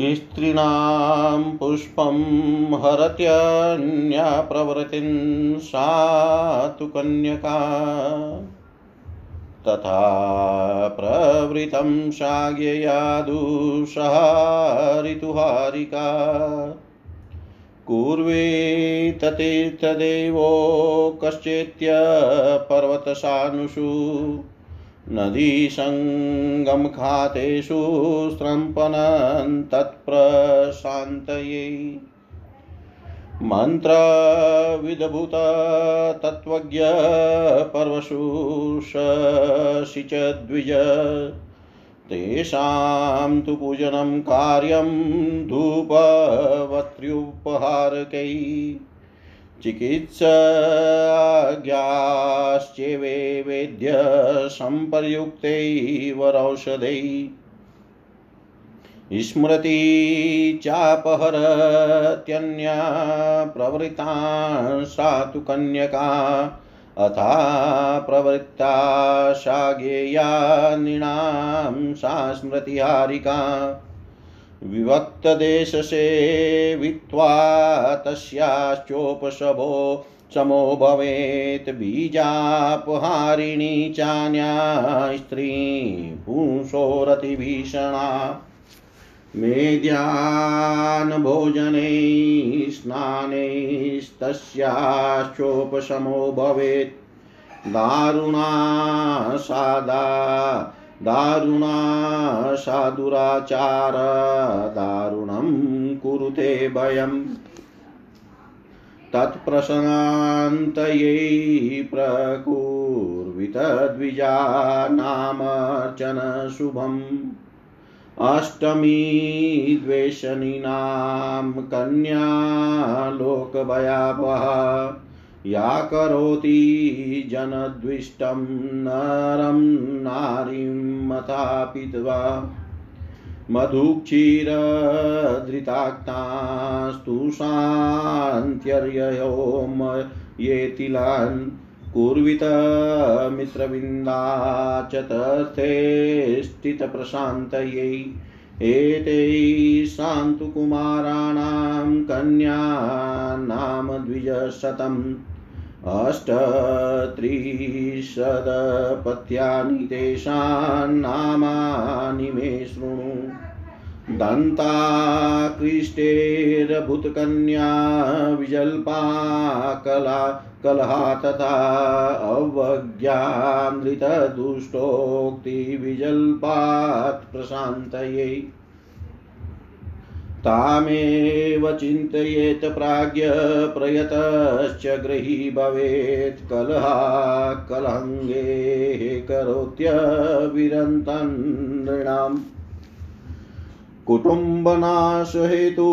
स्त्रीणां पुष्पं हरत्यन्या प्रवृत्तिं सा तु कन्यका। तथा प्रवृतं शाग्ययादुषः ऋतुहारिका कुर्वेततीर्थदेवो कश्चित्यपर्वतसानुषु नदीसङ्गमखातेषु स्रम्पनं तत्प्रशान्तयै। मन्त्रविदभूततत्त्वज्ञ पर्वशु शशि च द्विज। तेषां तु पूजनं कार्यं धूपवत्र्युपहारकै। चिकित्साज्ञाश्चेवे वेद्यसम्पर्युक्तैवरौषधै स्मृति चापहरत्यन्या प्रवृत्ता सा तु कन्यका, अथा प्रवृत्ता सा गेया नृणां सा स्मृतिहारिका। विभक्तदेशसेवित्वा तस्याश्चोपशभो समो भवेत् बीजापहारिणी चान्या स्त्री पुंसोरतिभीषणा मेद्यान्भोजने स्नानैस्तस्याश्चोपशमो भवेत् दारुणा सादा दारुणा साधुराचार दारुणं कुरुते भयम्। तत्प्रशान्तयै प्रकुर्वितद्विजा नामर्चन अष्टमी द्वेषणीनां कन्या लोकभयापहा या करोति जनद्विष्टं नरं नारीं मथापित्वा मधुक्षीरधृताक्तास्तु शान्त्यर्ययो येतिलान् कुर्वित मित्रविन्दा चतर्थे स्थितप्रशान्तयै एतैः शान्तु कुमाराणां कन्यानाम द्विजशतम् अष्टत्रिशदपत्यानि तेषान्नामानि मे शृणु। दन्ताकृष्टेरभूतकन्या विजल्पा कला कलहा तथा अवज्ञामृतदुष्टोक्तिविजल्पात् प्रशान्तयै। तामेव चिन्तयेत् प्राज्ञ प्रयतश्च गृही भवेत् कलहा कलहङ्गे करोत्यविरन्तन् कुटुम्बनाशहेतु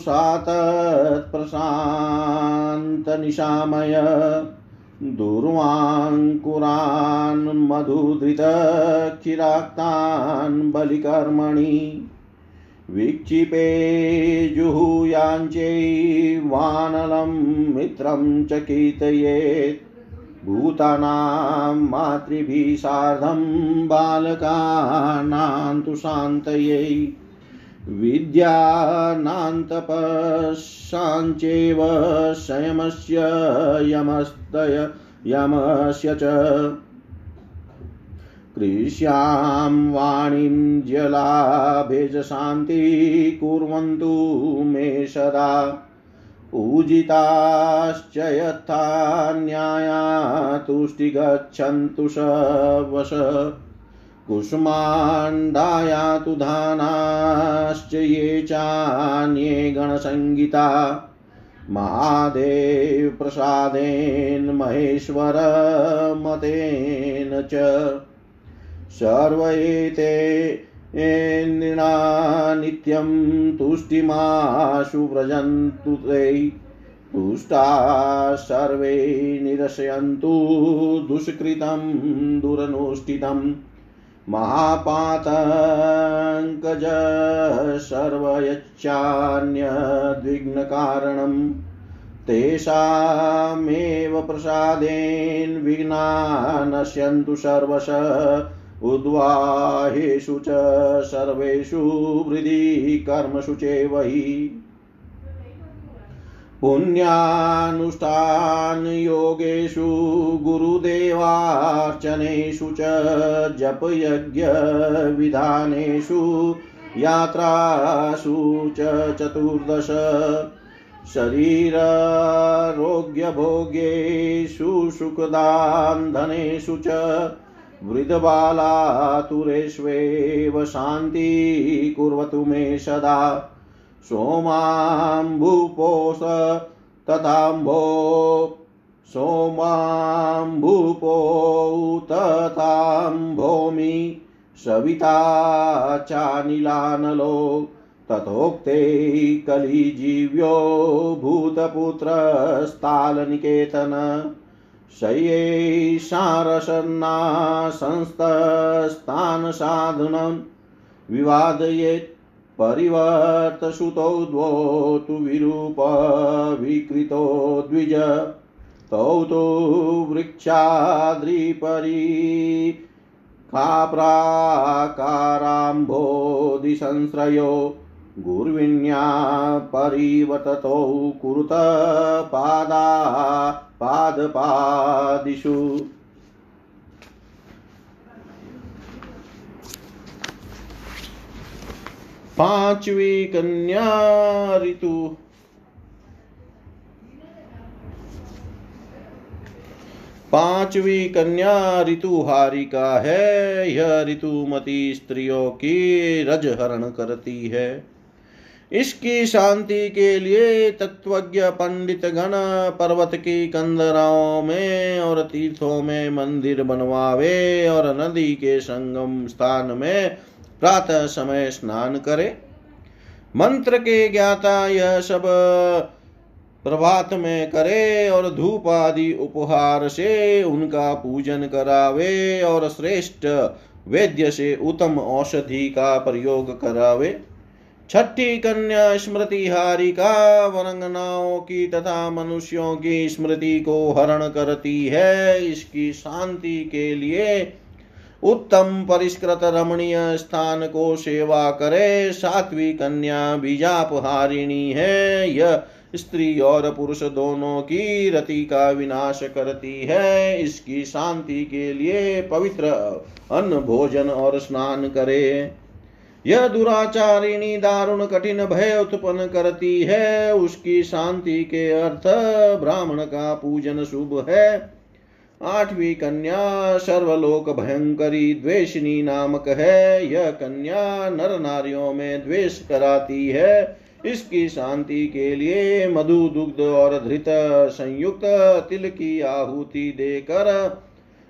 सा तत्प्रशान्तनिशामय दुर्वाङ्कुरान् मधुधृतक्षिराक्तान् बलिकर्मणि विक्षिपे जुहुयाञ्चैवानलं मित्रं च कीर्तयेत् भूतानां मातृभिः सार्धं बालकानां तु शान्तयै। विद्यानान्तपशाञ्चैव संयमस्य यमस्तय यमस्य च कृष्यां वाणीं जलाभेजशान्ति कुर्वन्तु मे सदा। पूजिताश्च यथा न्याया तुष्टिगच्छन्तु शवश। कुष्माण्डाया तु धानाश्च ये चान्ये गणसङ्गीता महादेवप्रसादेन च। सर्व एते नृणा नित्यं तुष्टिमाशु व्रजन्तु ते। तुष्टा सर्वे निरसयन्तु दुष्कृतं दुरनुष्ठितम् महापातङ्कज सर्वयच्चान्यद्विघ्नकारणम्। तेषामेव प्रसादेन विघ्ना नश्यन्तु सर्वश। उद्वाहेषु च सर्वेषु वृद्धि कर्मसु चैव हि। पुण्यानुष्ठानयोगेषु गुरुदेवार्चनेषु च, जपयज्ञविधानेषु, यात्रासु च चतुर्दश। शरीरारोग्यभोग्येषु सुखदान्धनेषु च वृद्धबालातुरेष्वेव शान्ति कुर्वतु मे सदा। सोमाम्बुपोष तथाम्भो सोमाम्बुपो तथाम्भोमि। सविता चानिलानलो। तथोक्ते कलिजीव्यो भूतपुत्रस्तालनिकेतन। शय्यैषारसन्ना संस्तस्तानसाधनं विवादयेत् परिवर्तसुतौ द्वौ तु विरूपविकृतो द्विज तौ तु वृक्षाद्रिपरी काप्राकाराम्भोधिसंश्रयो गुर्विण्या परिवर्ततौ कुरुत पादा पादपादिषु पांचवी कन्या ऋतु। पांचवी कन्या ऋतुहारी का है, यह ऋतुमती स्त्रियों की रज हरण करती है। इसकी शांति के लिए तत्वज्ञ पंडित गण पर्वत की कंदराओं में और तीर्थों में मंदिर बनवावे और नदी के संगम स्थान में प्रातः समय स्नान करे। मंत्र के ज्ञाता यह सब प्रभात में करे और धूप आदि उपहार से उनका पूजन करावे और श्रेष्ठ वेद्य से उत्तम औषधि का प्रयोग करावे। छठी कन्या स्मृति हारिका, वरंगनाओं की तथा मनुष्यों की स्मृति को हरण करती है। इसकी शांति के लिए उत्तम परिष्कृत रमणीय स्थान को सेवा करे। सात्वी कन्या बीजापहारिणी है। यह स्त्री और पुरुष दोनों की रति का विनाश करती है। इसकी शांति के लिए पवित्र अन्न भोजन और स्नान करे। यह दुराचारिणी दारुण कठिन भय उत्पन्न करती है। उसकी शांति के अर्थ ब्राह्मण का पूजन शुभ है। आठवीं कन्या सर्वलोक भयंकरी द्वेषिनी नामक है। यह कन्या नर नारियों में द्वेष कराती है। इसकी शांति के लिए मधु दुग्ध और धृत संयुक्त तिल की आहुति देकर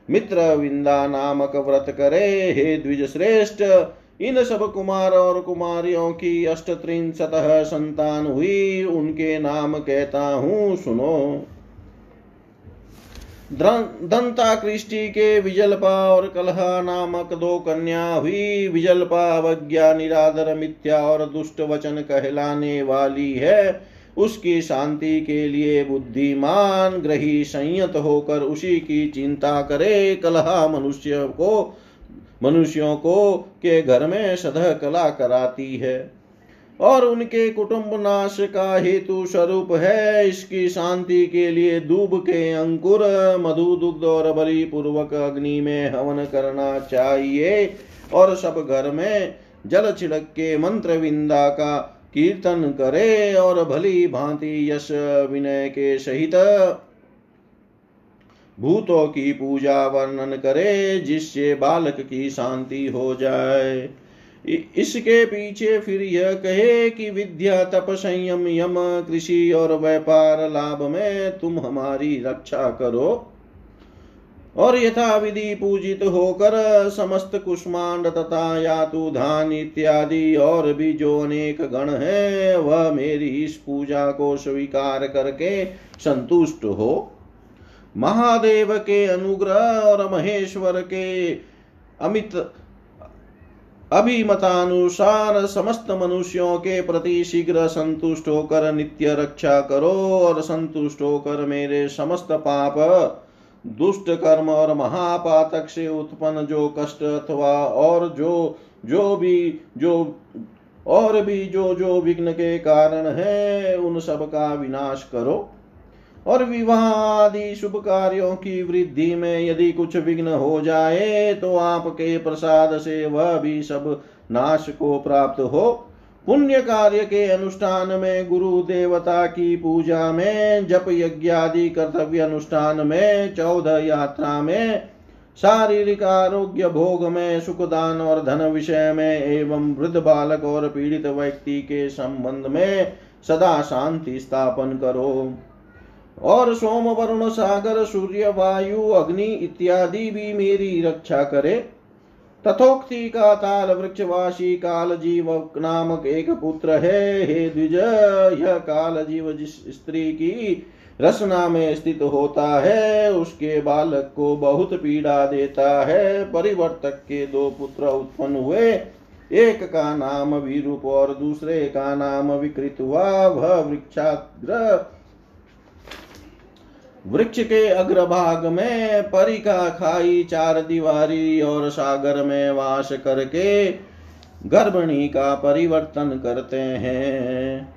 मित्र विंदा नामक व्रत करे। हे द्विज श्रेष्ठ इन सब कुमार और कुमारियों की अष्टत्रिशतः संतान हुई, उनके नाम कहता हूँ, सुनो। दंता कृष्टि के विजलपा और कलहा नामक दो कन्या हुई, विजलपा, अवज्ञा, निरादर, मिथ्या और दुष्ट वचन कहलाने वाली है। उसकी शांति के लिए बुद्धिमान, ग्रही, संयत होकर उसी की चिंता करे, कलहा मनुष्य को मनुष्यों को के घर में सदह कला कराती है। और उनके कुटुंब नाश का हेतु स्वरूप है। इसकी शांति के लिए दूब के अंकुर, मधु दुग्ध और बलि पूर्वक अग्नि में हवन करना चाहिए। और सब घर में जल छिड़क के मंत्र विंदा का कीर्तन करे और भली भांति यश विनय के सहित भूतों की पूजा वर्णन करे, जिससे बालक की शांति हो जाए। इसके पीछे फिर यह कहे कि विद्या, तप, संयम, यम, कृषि और व्यापार लाभ में तुम हमारी रक्षा करो। और यथा विधि पूजित होकर समस्त कुष्मांड तथा यातु, धान इत्यादि और भी जो अनेक गण है, वह मेरी इस पूजा को स्वीकार करके संतुष्ट हो। महादेव के अनुग्रह और महेश्वर के अमित, अभिमतानुसार समस्त मनुष्यों के प्रति शीघ्र संतुष्ट होकर नित्य रक्षा करो और संतुष्ट होकर मेरे समस्त पाप, दुष्ट कर्म और महापातक से उत्पन्न जो कष्ट अथवा और जो जो भी, जो, और भी जो जो विघ्न के कारण है, उन सब का विनाश करो। और विवाह आदि शुभ कार्यों की वृद्धि में यदि कुछ विघ्न हो जाए तो आपके प्रसाद से वह भी सब नाश को प्राप्त हो। पुण्य कार्य के अनुष्ठान में गुरु देवता की पूजा में, जप यज्ञ आदि कर्तव्य अनुष्ठान में, चौदह यात्रा में, शारीरिक आरोग्य भोग में सुखदान और धन विषय में, एवं वृद्ध बालक और पीड़ित व्यक्ति के संबंध में सदा शांति स्थापन करो। और सोम वरुण सागर, सूर्य, वायु, अग्नि इत्यादि भी मेरी रक्षा करे। तथोक्ति का ताल वृक्षवासी काल जीव नामक एक पुत्र है। हे द्विज, यह काल जीव जिस स्त्री की रसना में स्थित होता है, उसके बालक को बहुत पीड़ा देता है। परिवर्तक के दो पुत्र उत्पन्न हुए। एक का नाम विरूप और दूसरे का नाम विकृत हुआ। वह वृक्षाग्र वृक्ष के अग्रभाग में परिका खाई, चार दीवारी और सागर में वास करके गर्भणी का परिवर्तन करते हैं।